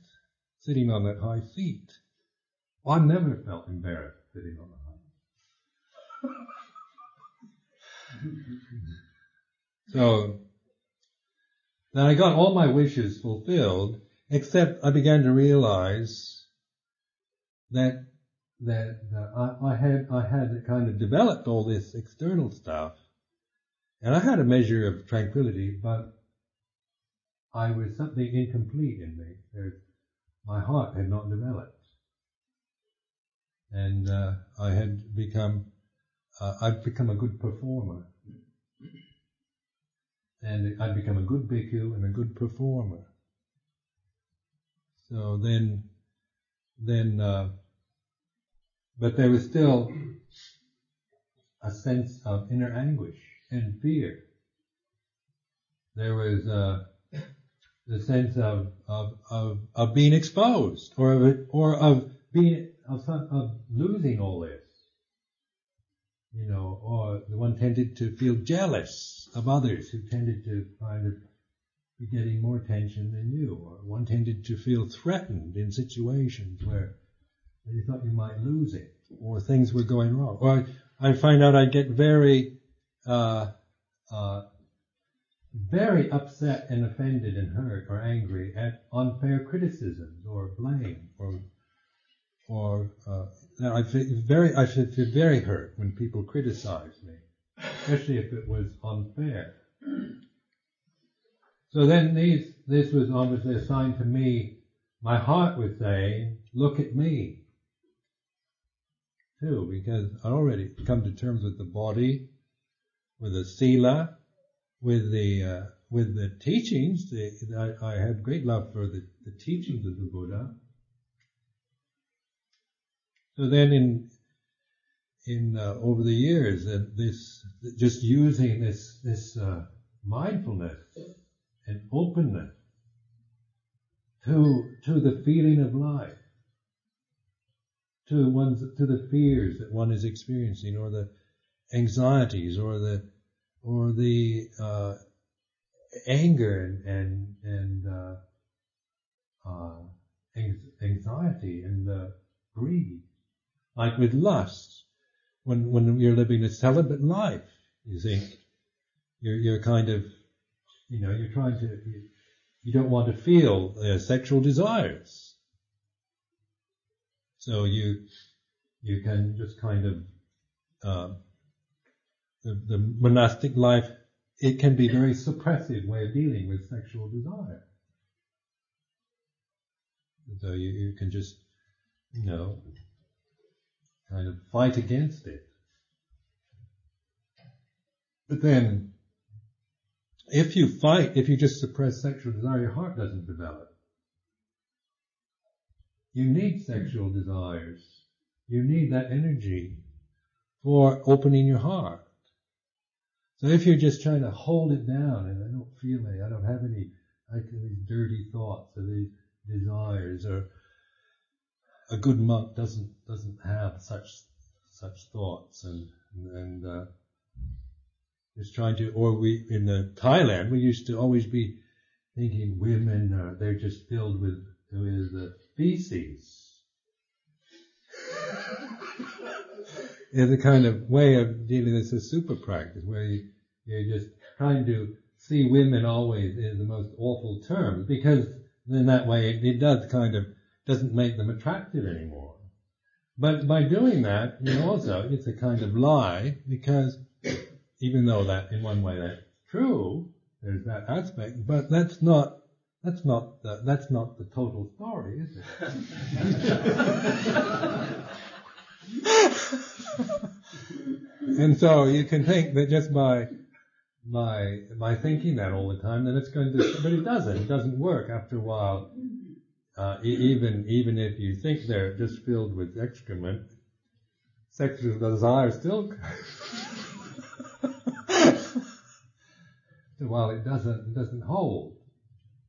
sitting on that high seat. I never felt embarrassed sitting on the high So, then I got all my wishes fulfilled, except I began to realize that that I, I had I had kind of developed all this external stuff, and I had a measure of tranquility, but I was something incomplete in me. My heart had not developed, and uh, I had become uh, I'd become a good performer, and I'd become a good bhikkhu and a good performer. So then, then, uh, but there was still a sense of inner anguish and fear. There was uh, the sense of, of, of, of being exposed or of, or of being, of, of losing all this. You know, or the one tended to feel jealous of others who tended to kind of be getting more attention than you, or one tended to feel threatened in situations where you thought you might lose it, or things were going wrong. Or I find out I get very, uh, uh, very upset and offended and hurt or angry at unfair criticisms or blame or or uh, I feel very I should feel very hurt when people criticize me, especially if it was unfair. So then these this was obviously a sign to me. My heart was saying, "Look at me." Too, because I already come to terms with the body, with the sila, with the uh, with the teachings. The, I, I had great love for the, the teachings of the Buddha. So then, in in uh, over the years, and this just using this this uh, mindfulness and openness to to the feeling of life, to one's to the fears that one is experiencing, or the anxieties, or the or the uh, anger and and, uh, uh, anxiety and greed, like with lust, when when you're living a celibate life, you think you're you're kind of, you know, you're trying to you, you don't want to feel uh, sexual desires, so you you can just kind of uh, the, the monastic life, it can be a very suppressive way of dealing with sexual desire. So you, you can just, you know, kind of fight against it. But then, if you fight, if you just suppress sexual desire, your heart doesn't develop. You need sexual desires. You need that energy for opening your heart. So if you're just trying to hold it down and I don't feel any, I don't have any, like these dirty thoughts or these desires or a good monk doesn't, doesn't have such, such thoughts and, and, uh, just trying to, or we, in the Thailand, we used to always be thinking women, uh, they're just filled with, with uh, feces. is a kind of way of dealing with a super practice where you, you're just trying to see women always in the most awful terms because in that way it, it does kind of doesn't make them attractive anymore. But by doing that, you know, also it's a kind of lie because even though that in one way that's true, there's that aspect, but that's not that's not the, that's not the total story, is it? and so you can think that just by by by thinking that all the time, then it's going to, but it doesn't. It doesn't work. After a while, uh, even even if you think they're just filled with excrement, sexual desire still. while it doesn't it doesn't hold,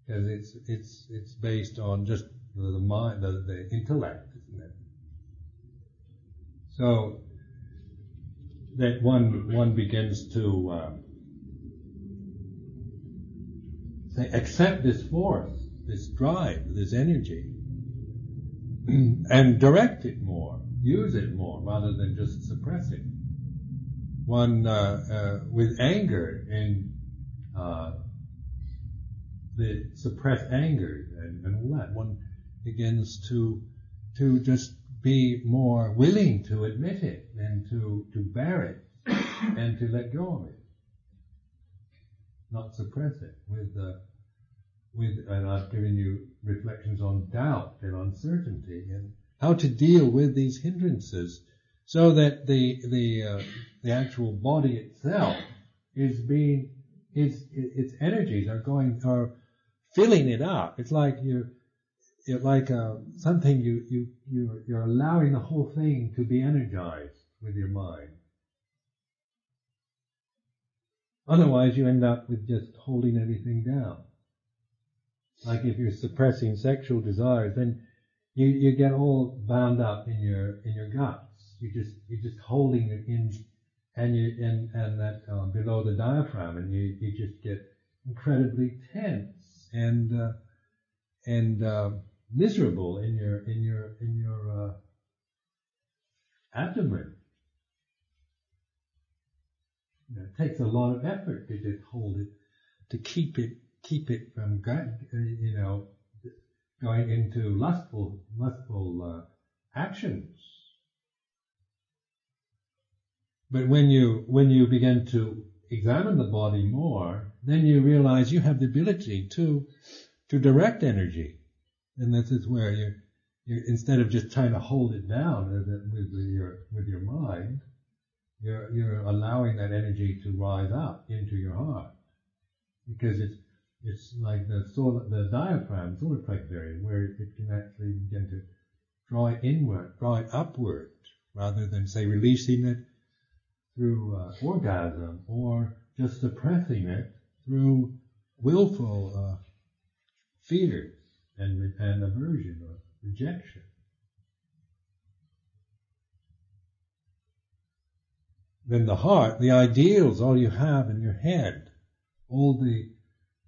because it's it's it's based on just the, the mind, the, the intellect? So that one one begins to uh, say accept this force, this drive, this energy, and direct it more, use it more rather than just suppress it. One uh, uh, with anger and uh, the suppressed anger and, and all that, one begins to to just be more willing to admit it and to, to bear it and to let go of it. Not suppress it with uh, with and I've given you reflections on doubt and uncertainty and how to deal with these hindrances so that the the uh, the actual body itself is being its its energies are going are filling it up. It's like you're it's like uh, something you you you you're allowing the whole thing to be energized with your mind. Otherwise, you end up with just holding everything down. Like if you're suppressing sexual desires, then you, you get all bound up in your in your guts. You just you're just holding it in, and you and and that uh, below the diaphragm, and you you just get incredibly tense and uh, and uh, miserable in your in your in your uh, abdomen. You know, it takes a lot of effort to just hold it, to keep it keep it from you know going into lustful lustful uh, actions. But when you when you begin to examine the body more, then you realize you have the ability to to direct energy, and this is where you you instead of just trying to hold it down with your with your mind, you're you're allowing that energy to rise up into your heart. Because it's it's like the solar, the diaphragm, solar plexus area, where it can actually begin to draw it inward, draw it upward, rather than say releasing it through uh, orgasm or just suppressing it through willful uh, fears and, and aversion or rejection. Then the heart, the ideals, all you have in your head, all the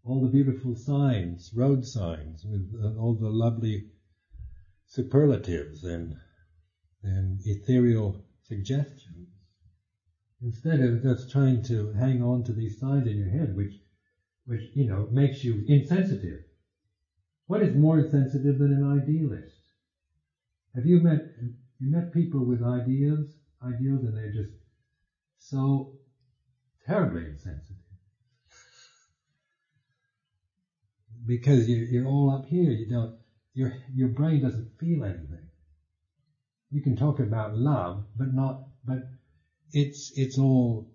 all the beautiful signs, road signs, with uh, all the lovely superlatives and and ethereal suggestions, instead of just trying to hang on to these signs in your head, which which you know makes you insensitive. What is more insensitive than an idealist? Have you met you met people with ideas, ideals, and they're just so terribly insensitive? because you, are all up here. You don't. Your your brain doesn't feel anything. You can talk about love, but not. But it's it's all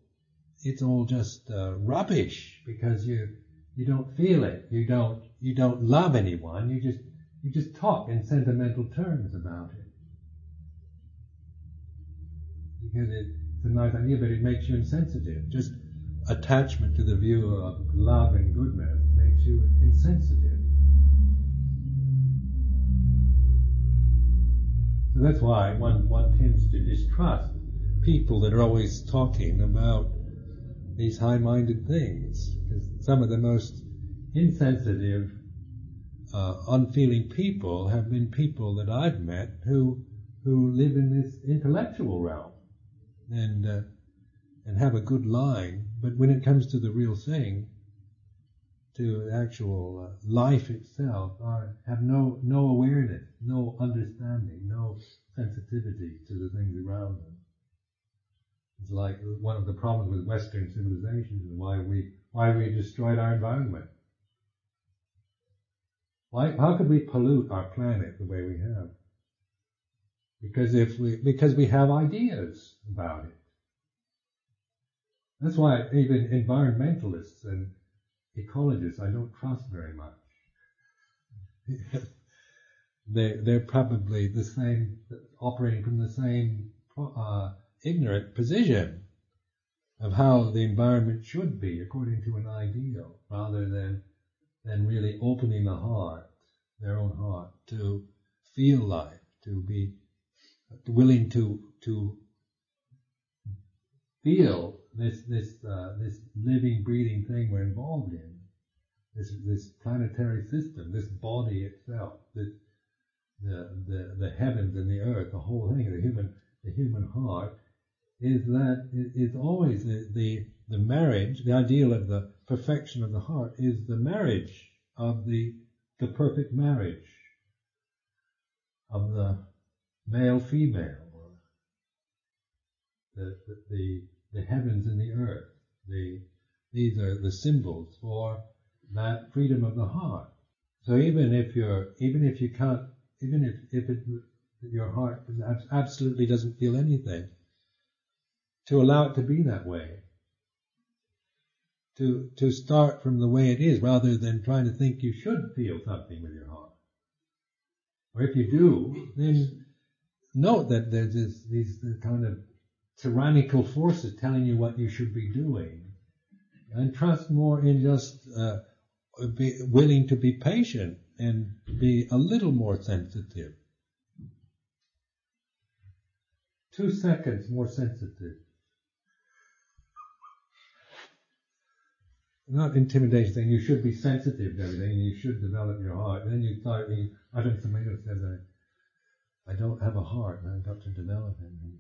it's all just uh, rubbish because you you don't feel it. You don't you don't love anyone. You just you just talk in sentimental terms about it because it's a nice idea, but it makes you insensitive. Just attachment to the view of love and goodness makes you insensitive. So that's why one, one tends to distrust people that are always talking about these high-minded things. Because some of the most insensitive, uh, unfeeling people have been people that I've met who who live in this intellectual realm and uh, and have a good line. But when it comes to the real thing, to actual uh, life itself are have no no awareness, no understanding, no sensitivity to the things around them. It's like one of the problems with Western civilizations and why we why we destroyed our environment. Why how could we pollute our planet the way we have? Because if we because we have ideas about it. That's why even environmentalists and ecologists I don't trust very much. they they're probably the same, operating from the same uh, ignorant position of how the environment should be according to an ideal, rather than than really opening the heart, their own heart, to feel life, to be willing to to feel this this uh, this living, breathing thing we're involved in, this this planetary system, this body itself, this the the the heavens and the earth, the whole thing, the human the human heart, is that is always the, the the marriage, the ideal of the perfection of the heart is the marriage of the the perfect marriage of the male female, the, the, the heavens and the earth. The, these are the symbols for that freedom of the heart. So even if you're, even if you can't, even if, if it, your heart absolutely doesn't feel anything, to allow it to be that way. To, to start from the way it is rather than trying to think you should feel something with your heart. Or if you do, then note that there's this, these kind of tyrannical forces telling you what you should be doing. And trust more in just uh, be willing to be patient and be a little more sensitive. Two seconds more sensitive. Not intimidation, thing, you should be sensitive to everything and you should develop your heart. And then you start, Ajahn Sumedho said that I don't have a heart and I've got to develop it. And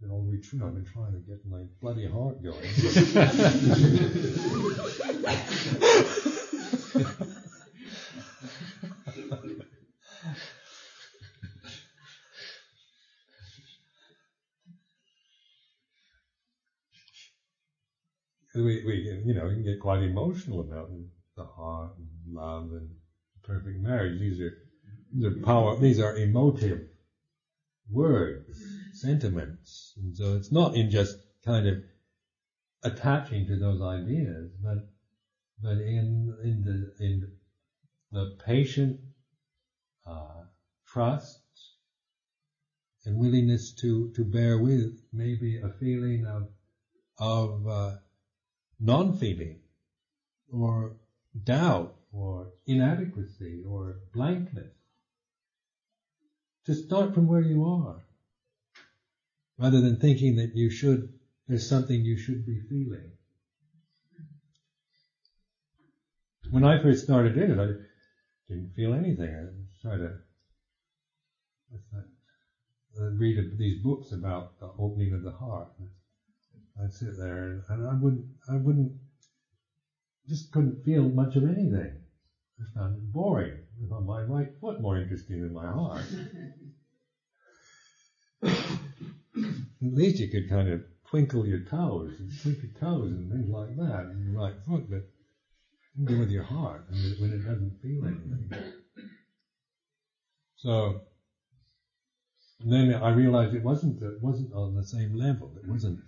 the whole retreat I've been trying to get my bloody heart going. we, we, you know, you can get quite emotional about the heart and love and perfect marriage. These are, the power, these are emotive words, sentiments. And so it's not in just kind of attaching to those ideas, but, but in, in the, in the patient, uh, trust and willingness to, to bear with maybe a feeling of, of, uh, non-feeling or doubt or inadequacy or blankness. To start from where you are, rather than thinking that you should, there's something you should be feeling. When I first started in it, I didn't feel anything. I tried to uh, read these books about the opening of the heart. I'd sit there and I wouldn't, I wouldn't, just couldn't feel much of anything. I found it boring. I found my right foot more interesting than my heart. At least you could kind of twinkle your toes and twinkle your toes and things like that in your right foot, but do with your heart when it doesn't feel anything. So then I realized it wasn't it wasn't on the same level. It wasn't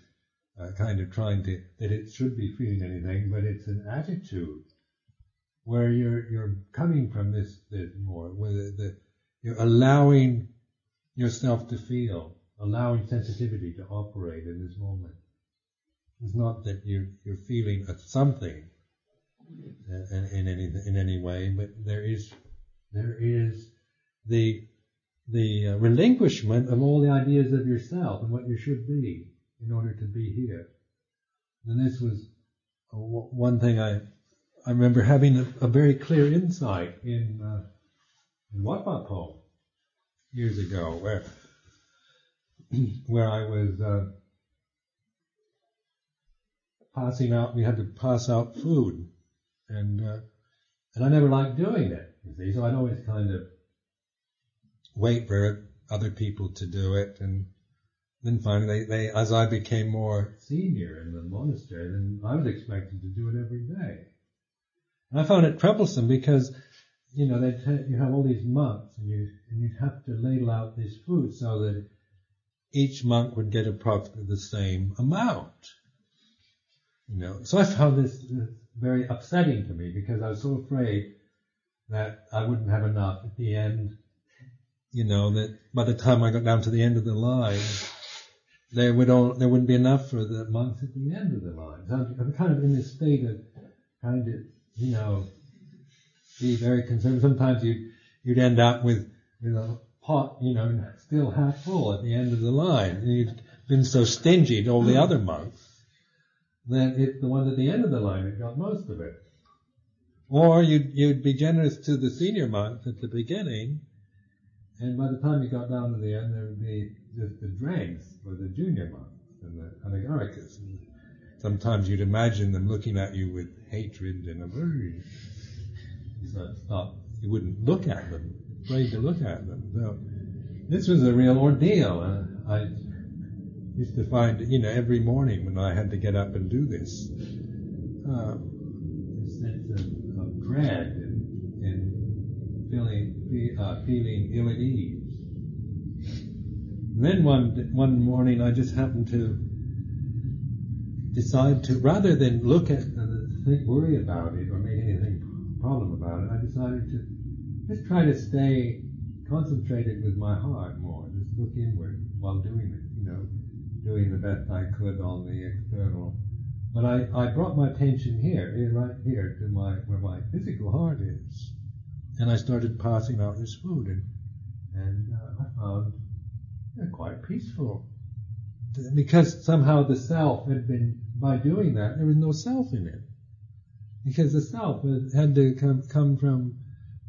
uh, kind of trying to that it should be feeling anything, but it's an attitude where you're you're coming from this, more, where the, the, you're allowing yourself to feel, allowing sensitivity to operate in this moment. It's not that you're you're feeling something in, in any in any way, but there is there is the the uh, relinquishment of all the ideas of yourself and what you should be in order to be here. And this was one thing I I remember having a, a very clear insight in uh, in Wat Pah Pong years ago, where where I was uh, passing out. We had to pass out food, and uh, and I never liked doing it. You see, so I'd always kind of wait for other people to do it, and then finally, they, they, as I became more senior in the monastery, then I was expected to do it every day. And I found it troublesome because, you know, they you have all these monks and you and you'd have to ladle out this food so that each monk would get approximately the same amount. You know, so I found this very upsetting to me because I was so afraid that I wouldn't have enough at the end. You know, that by the time I got down to the end of the line, there would all, there wouldn't be enough for the monks at the end of the line. So I'm, kind of in this state of kind of, you know, be very concerned. Sometimes you'd, you'd end up with, with a pot, you know, still half full at the end of the line. And you'd been so stingy to all the other monks that it's the ones at the end of the line that got most of it. Or you'd, you'd be generous to the senior monks at the beginning, and by the time you got down to the end, there would be just the dregs for the junior monks and the anagarikas. And sometimes you'd imagine them looking at you with hatred and aversion. So it's not, you wouldn't look at them, afraid to look at them. So this was a real ordeal. Uh, I used to find, you know, every morning when I had to get up and do this, uh, this sense of, of dread and, and feeling, uh, feeling ill at ease. And then one one morning, I just happened to decide to, rather than look at and think, worry about it or make anything problem about it, I decided to just try to stay concentrated with my heart more, just look inward while doing it, you know, doing the best I could on the external. But I, I brought my attention here, here, right here, to my where my physical heart is, and I started passing out this food, and and uh, I found yeah, quite peaceful. Because somehow the self had been by doing that there was no self in it. Because the self had to come come from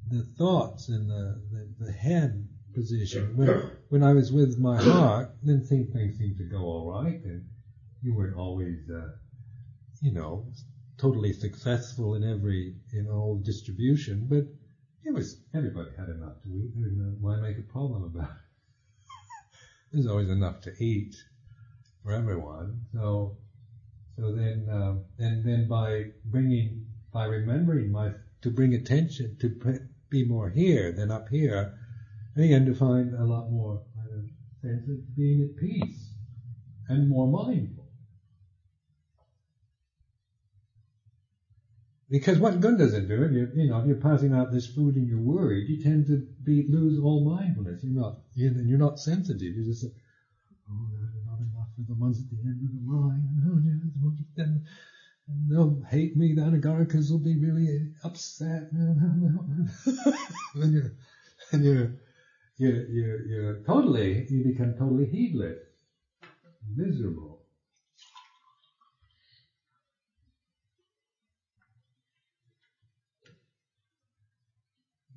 the thoughts and the, the, the head position. When when I was with my heart, then things seemed to go all right, and you weren't always, uh, you know, totally successful in every in all distribution, but it was everybody had enough to eat. Why make a problem about it? There's always enough to eat for everyone. So so then uh, and then by bringing by remembering my to bring attention to be more here than up here, I began to find a lot more kind of sense of being at peace and more mindful. Because what good does it do? If you, you know, if you're passing out this food and you're worried, you tend to be lose all mindfulness. You're not, you're, you're not sensitive. You just say, "Oh, there's not enough for the ones at the end of the line." Oh, yeah, then they'll hate me. The Anagarikas will be really upset. and you're, and you're, you're, you're, you're totally, you become totally heedless, miserable.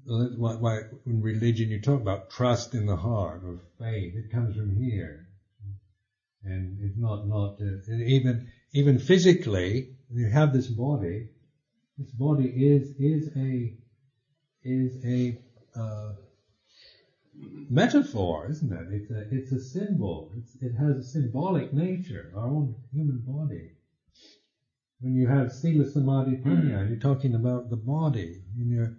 Why, why in religion you talk about trust in the heart or faith. It comes from here, and it's not not uh, even even physically. You have this body. This body is is a is a uh, metaphor, isn't it? It's a it's a symbol. It's, it has a symbolic nature. Our own human body. When you have sila samadhi panna, you're talking about the body. And you're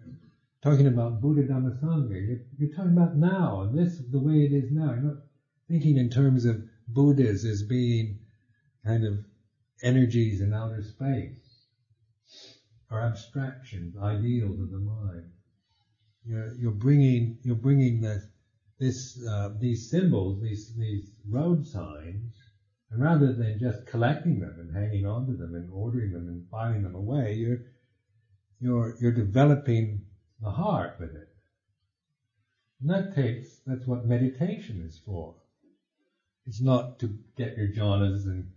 talking about Buddha Dhamma Sangha. You're, you're talking about now, and this the way it is now. You're not thinking in terms of Buddhas as being kind of energies in outer space or abstractions, ideals of the mind. You're, you're bringing you're bringing this this uh, these symbols, these these road signs, and rather than just collecting them and hanging on to them and ordering them and filing them away, you're you're you're developing the heart with it. And that takes that's what meditation is for. It's not to get your jhanas and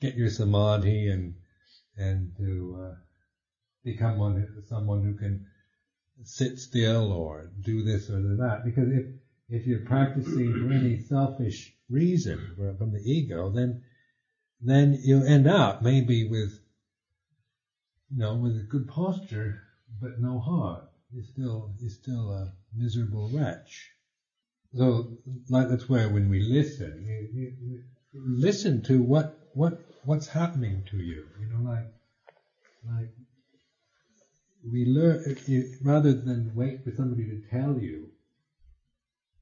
get your samadhi and and to uh, become one someone who can sit still or do this or that. Because if if you're practicing for any selfish reason from the ego, then then you'll end up maybe with you know with a good posture but no heart. You're still you're still a miserable wretch. So like that's where when we listen, you, you, you listen to what what what's happening to you. You know, like like we learn rather than wait for somebody to tell you,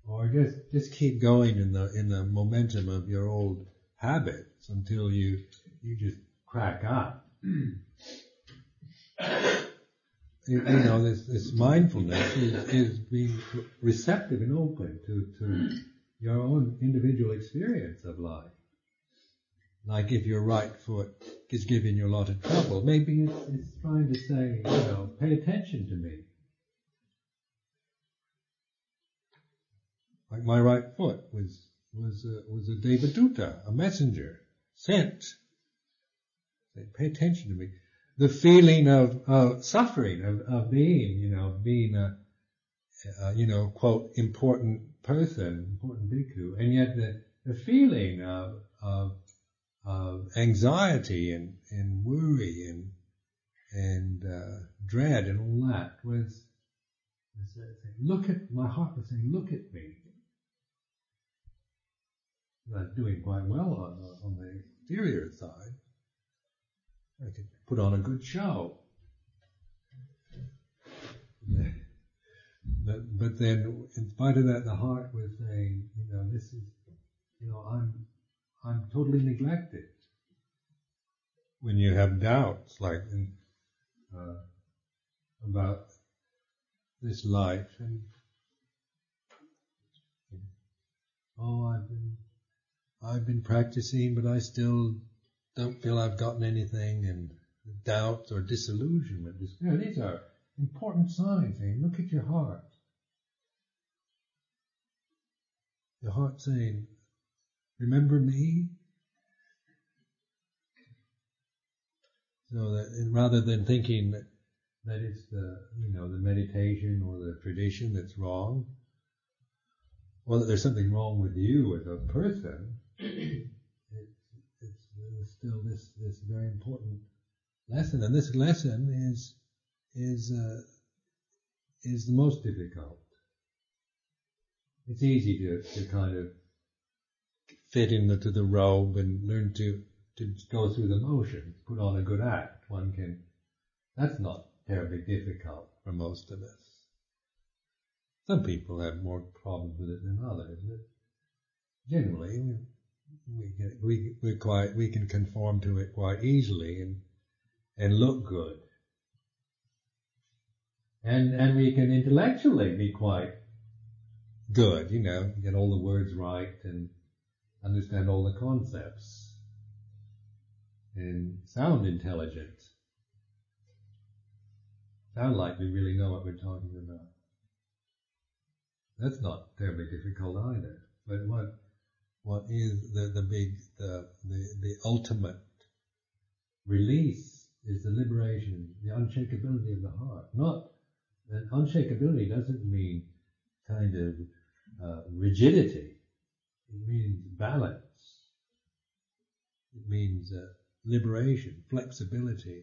or just just keep going in the in the momentum of your old habits until you you just crack up. you, you know, this this mindfulness is, is being receptive and open to to your own individual experience of life. Like if your right foot is giving you a lot of trouble, maybe it's, it's trying to say, you know, pay attention to me. Like my right foot was was a, was a Devaduta, a messenger, sent. Say, pay attention to me. The feeling of, suffering, of, of being, you know, being a, a, you know, quote, important person, important bhikkhu, and yet the, the feeling of, of, of anxiety and, and worry and, and uh, dread and all that was, uh, look at, my heart was saying, look at me. I'm doing quite well on, on the exterior side. I could put on a good show. But, but then, in spite of that, the heart was saying, you know, this is, you know, I'm, I'm totally neglected. When you have doubts, like in, uh, about this life, and oh, I've been, I've been practicing, but I still don't feel I've gotten anything, and doubts or disillusionment, despair. These are important signs. Saying, look at your heart. Your heart saying, remember me? So that and rather than thinking that, that it's the, you know, the meditation or the tradition that's wrong, or that there's something wrong with you as a person, still this, this very important lesson. And this lesson is, is, uh, is the most difficult. It's easy to, to kind of fit into the robe and learn to, to go through the motions, put on a good act. One can, that's not terribly difficult for most of us. Some people have more problems with it than others, but generally we, can, we, we quite, we can conform to it quite easily and, and look good. And, and we can intellectually be quite good, you know, get all the words right and understand all the concepts and sound intelligent. Sound like we really know what we're talking about. That's not terribly difficult either. But what what is the, the big the, the the ultimate release is the liberation, the unshakability of the heart. Not and unshakability doesn't mean kind of uh, rigidity. It means balance. It means uh, liberation, flexibility.